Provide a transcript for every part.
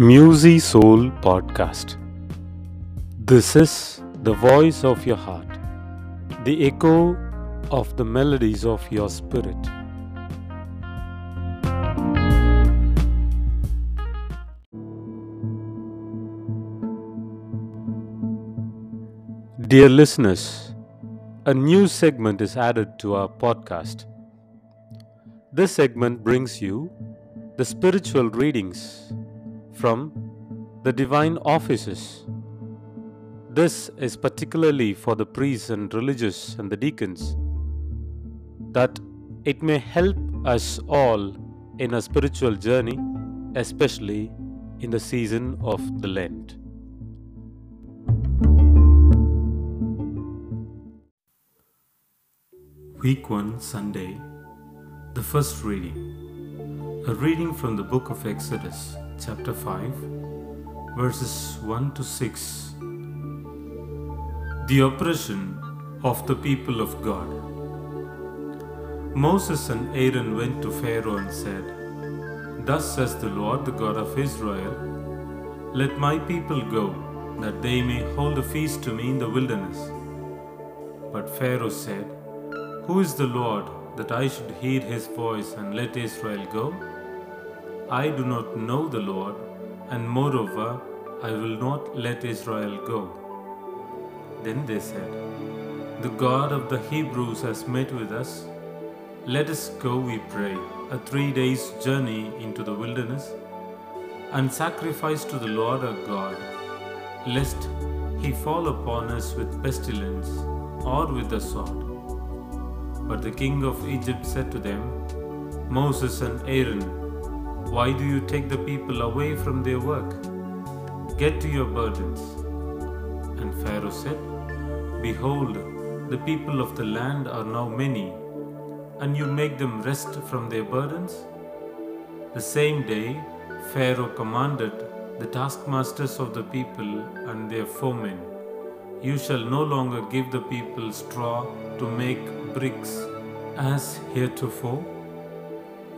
Musy Soul Podcast. This is the voice of your heart, the echo of the melodies of your spirit. Dear listeners, a new segment is added to our podcast. This segment brings you the spiritual readings from the divine offices. This is particularly for the priests and religious and the deacons, that it may help us all in a spiritual journey, especially in the season of the Lent. Week 1 Sunday, the first reading. A reading from the book of Exodus, chapter 5, verses 1 to 6. The oppression of the people of God. Moses and Aaron went to Pharaoh and said, Thus says the Lord, the God of Israel, Let my people go, that they may hold a feast to me in the wilderness. But Pharaoh said, who is the Lord that I should heed his voice and let Israel go? I do not know the Lord, and moreover, I will not let Israel go. Then they said, The God of the Hebrews has met with us. Let us go, we pray, a three days' journey into the wilderness, and sacrifice to the Lord our God, lest he fall upon us with pestilence or with the sword. But the king of Egypt said to them, Moses and Aaron, why do you take the people away from their work? Get to your burdens. And Pharaoh said, Behold, the people of the land are now many, and you make them rest from their burdens? The same day, Pharaoh commanded the taskmasters of the people and their foremen, You shall no longer give the people straw to make bricks as heretofore?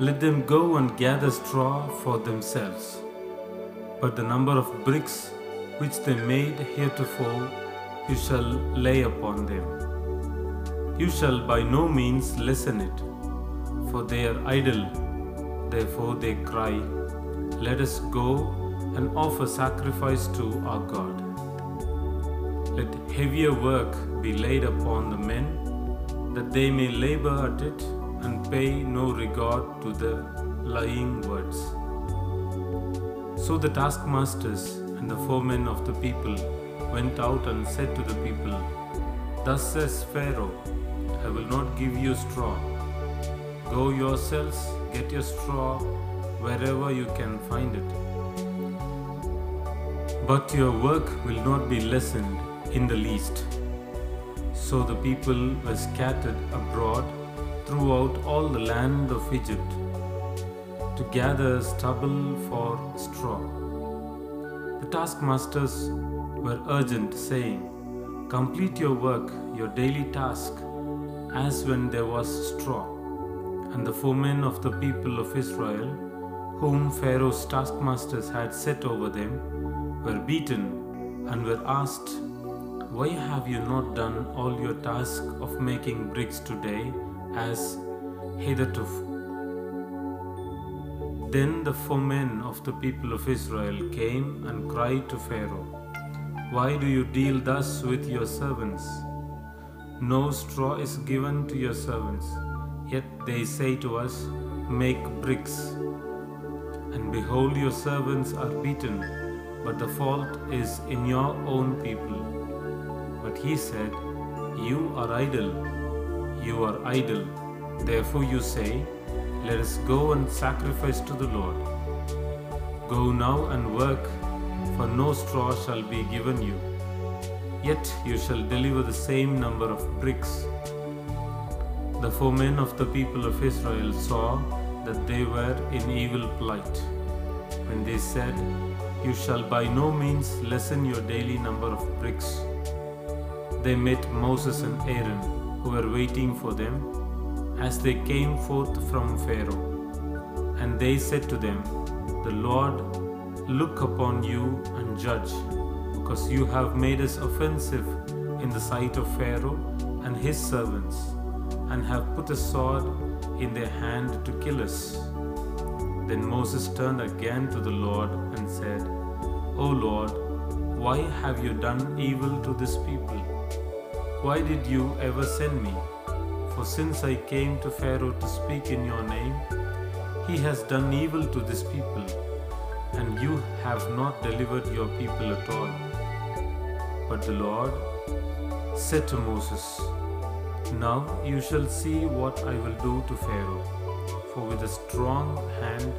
Let them go and gather straw for themselves. But the number of bricks which they made heretofore you shall lay upon them. You shall by no means lessen it, for they are idle. Therefore they cry, Let us go and offer sacrifice to our God. Let heavier work be laid upon the men that they may labor at it and pay no regard to the lying words. So the taskmasters and the foremen of the people went out and said to the people, Thus says Pharaoh, I will not give you straw. Go yourselves, get your straw wherever you can find it. But your work will not be lessened in the least. So the people were scattered abroad throughout all the land of Egypt to gather stubble for straw. The taskmasters were urgent, saying, Complete your work, your daily task, as when there was straw. And the foremen of the people of Israel, whom Pharaoh's taskmasters had set over them, were beaten and were asked why have you not done all your task of making bricks today as hitherto? Then the foremen of the people of Israel came and cried to Pharaoh, Why do you deal thus with your servants? No straw is given to your servants, yet they say to us, Make bricks. And behold, your servants are beaten, but the fault is in your own people. But he said, You are idle, you are idle. Therefore you say, Let us go and sacrifice to the Lord. Go now and work, for no straw shall be given you. Yet you shall deliver the same number of bricks. The foremen of the people of Israel saw that they were in evil plight. When they said, You shall by no means lessen your daily number of bricks they met Moses and Aaron, who were waiting for them, as they came forth from Pharaoh. And they said to them, The Lord, look upon you and judge, because you have made us offensive in the sight of Pharaoh and his servants, and have put a sword in their hand to kill us. Then Moses turned again to the Lord and said, O Lord, why have you done evil to this people? Why did you ever send me? For since I came to Pharaoh to speak in your name, he has done evil to this people, and you have not delivered your people at all. But the Lord said to Moses, Now you shall see what I will do to Pharaoh, for with a strong hand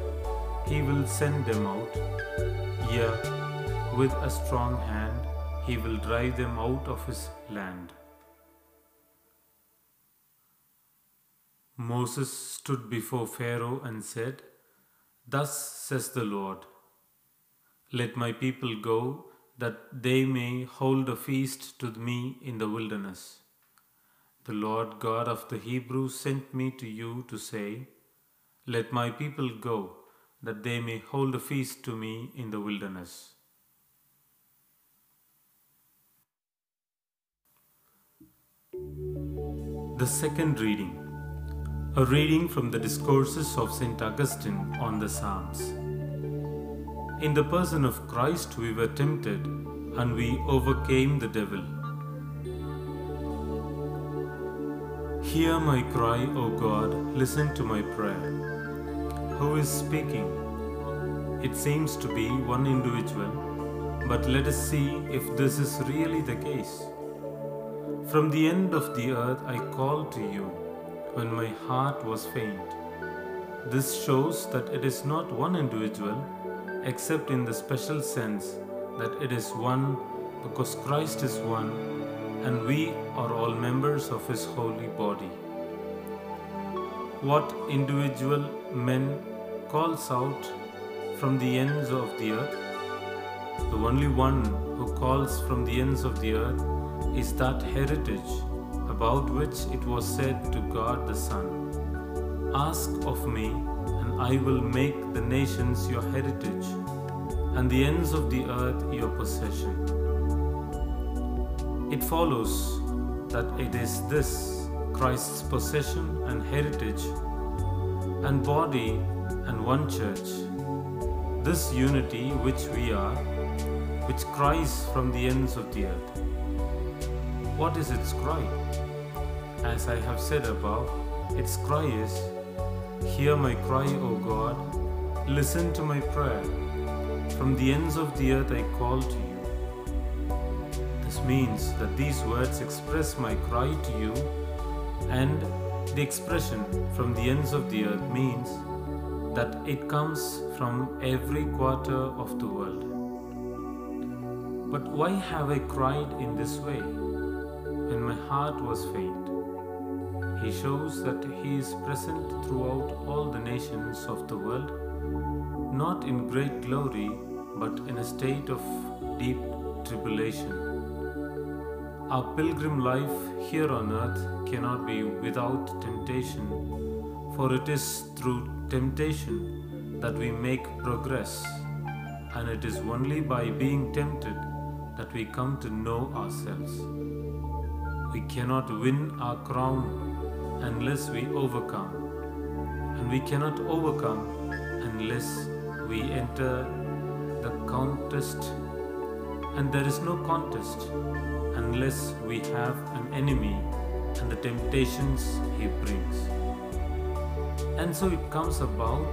he will send them out. Yea, with a strong hand he will drive them out of his land. Moses stood before Pharaoh and said, Thus says the Lord, Let my people go, that they may hold a feast to me in the wilderness. The Lord God of the Hebrews sent me to you to say, Let my people go, that they may hold a feast to me in the wilderness. The second reading. A reading from the Discourses of St. Augustine on the Psalms. In the person of Christ we were tempted, and we overcame the devil. Hear my cry, O God, listen to my prayer. Who is speaking? It seems to be one individual, but let us see if this is really the case. From the end of the earth I call to you when my heart was faint. This shows that it is not one individual, except in the special sense that it is one because Christ is one and we are all members of His holy body. What individual men calls out from the ends of the earth? The only one who calls from the ends of the earth is that heritage about which it was said to God the Son Ask of me, and I will make the nations your heritage, and the ends of the earth your possession. It follows that it is this Christ's possession and heritage, and body and one church, this unity which we are, which cries from the ends of the earth. What is its cry? As I have said above, its cry is, Hear my cry, O God, listen to my prayer. From the ends of the earth I call to you. This means that these words express my cry to you, and the expression from the ends of the earth means that it comes from every quarter of the world. But why have I cried in this way when my heart was faint? He shows that He is present throughout all the nations of the world, not in great glory, but in a state of deep tribulation. Our pilgrim life here on earth cannot be without temptation, for it is through temptation that we make progress, and it is only by being tempted that we come to know ourselves. We cannot win our crown unless we overcome, and we cannot overcome unless we enter the contest, and there is no contest unless we have an enemy and the temptations he brings. And so it comes about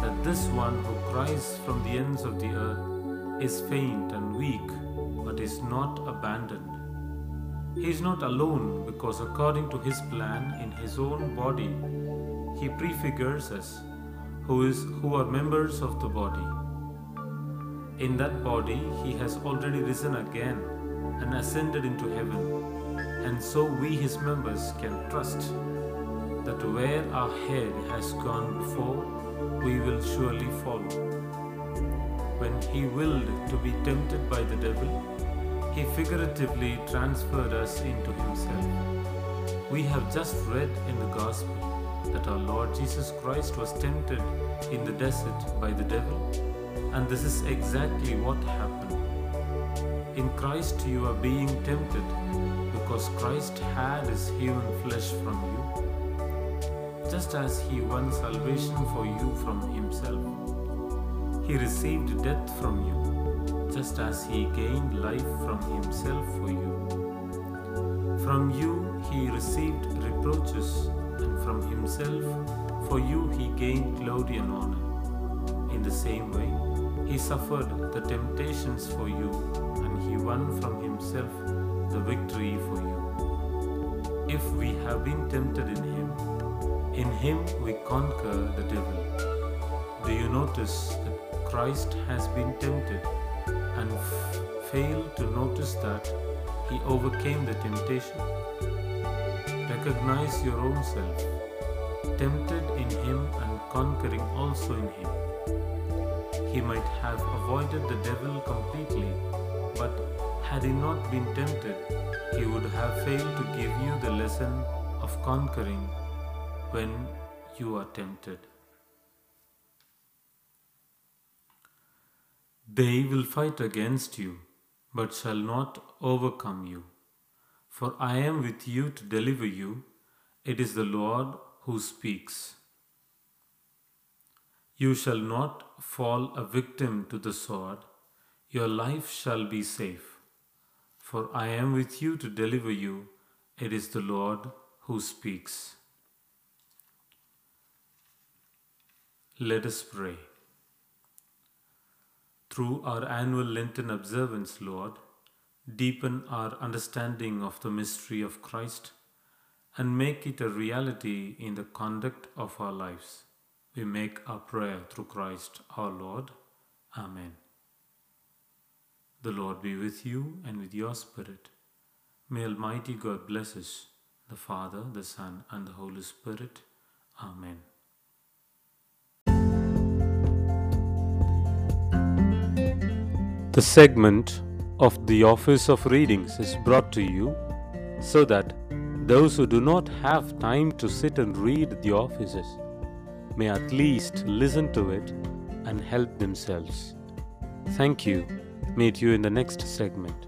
that this one who cries from the ends of the earth is faint and weak, but is not abandoned. He is not alone because, according to his plan in his own body, he prefigures us, who, is, who are members of the body. In that body, he has already risen again and ascended into heaven, and so we, his members, can trust that where our head has gone before, we will surely follow. When he willed to be tempted by the devil, he figuratively transferred us into himself. We have just read in the Gospel that our Lord Jesus Christ was tempted in the desert by the devil, And this is exactly what happened. In Christ, you are being tempted because Christ had his human flesh from you, just as he won salvation for you from himself. He received death from you, just as he gained life from himself for you. From you he received reproaches, and from himself for you he gained glory and honor. In the same way, he suffered the temptations for you, and he won from himself the victory for you. If we have been tempted in him, in him we conquer the devil. Do you notice that Christ has been tempted and f- failed to notice that he overcame the temptation? Recognize your own self, tempted in him and conquering also in him. He might have avoided the devil completely, but had he not been tempted, he would have failed to give you the lesson of conquering when you are tempted. They will fight against you, but shall not overcome you. For I am with you to deliver you. It is the Lord who speaks. You shall not fall a victim to the sword, your life shall be safe. For I am with you to deliver you. It is the Lord who speaks. Let us pray. Through our annual Lenten observance, Lord, deepen our understanding of the mystery of Christ and make it a reality in the conduct of our lives. We make our prayer through Christ our Lord. Amen. The Lord be with you and with your spirit. May Almighty God bless us, the Father, the Son, and the Holy Spirit. Amen. The segment of the Office of Readings is brought to you so that those who do not have time to sit and read the offices may at least listen to it and help themselves. Thank you. Meet you in the next segment.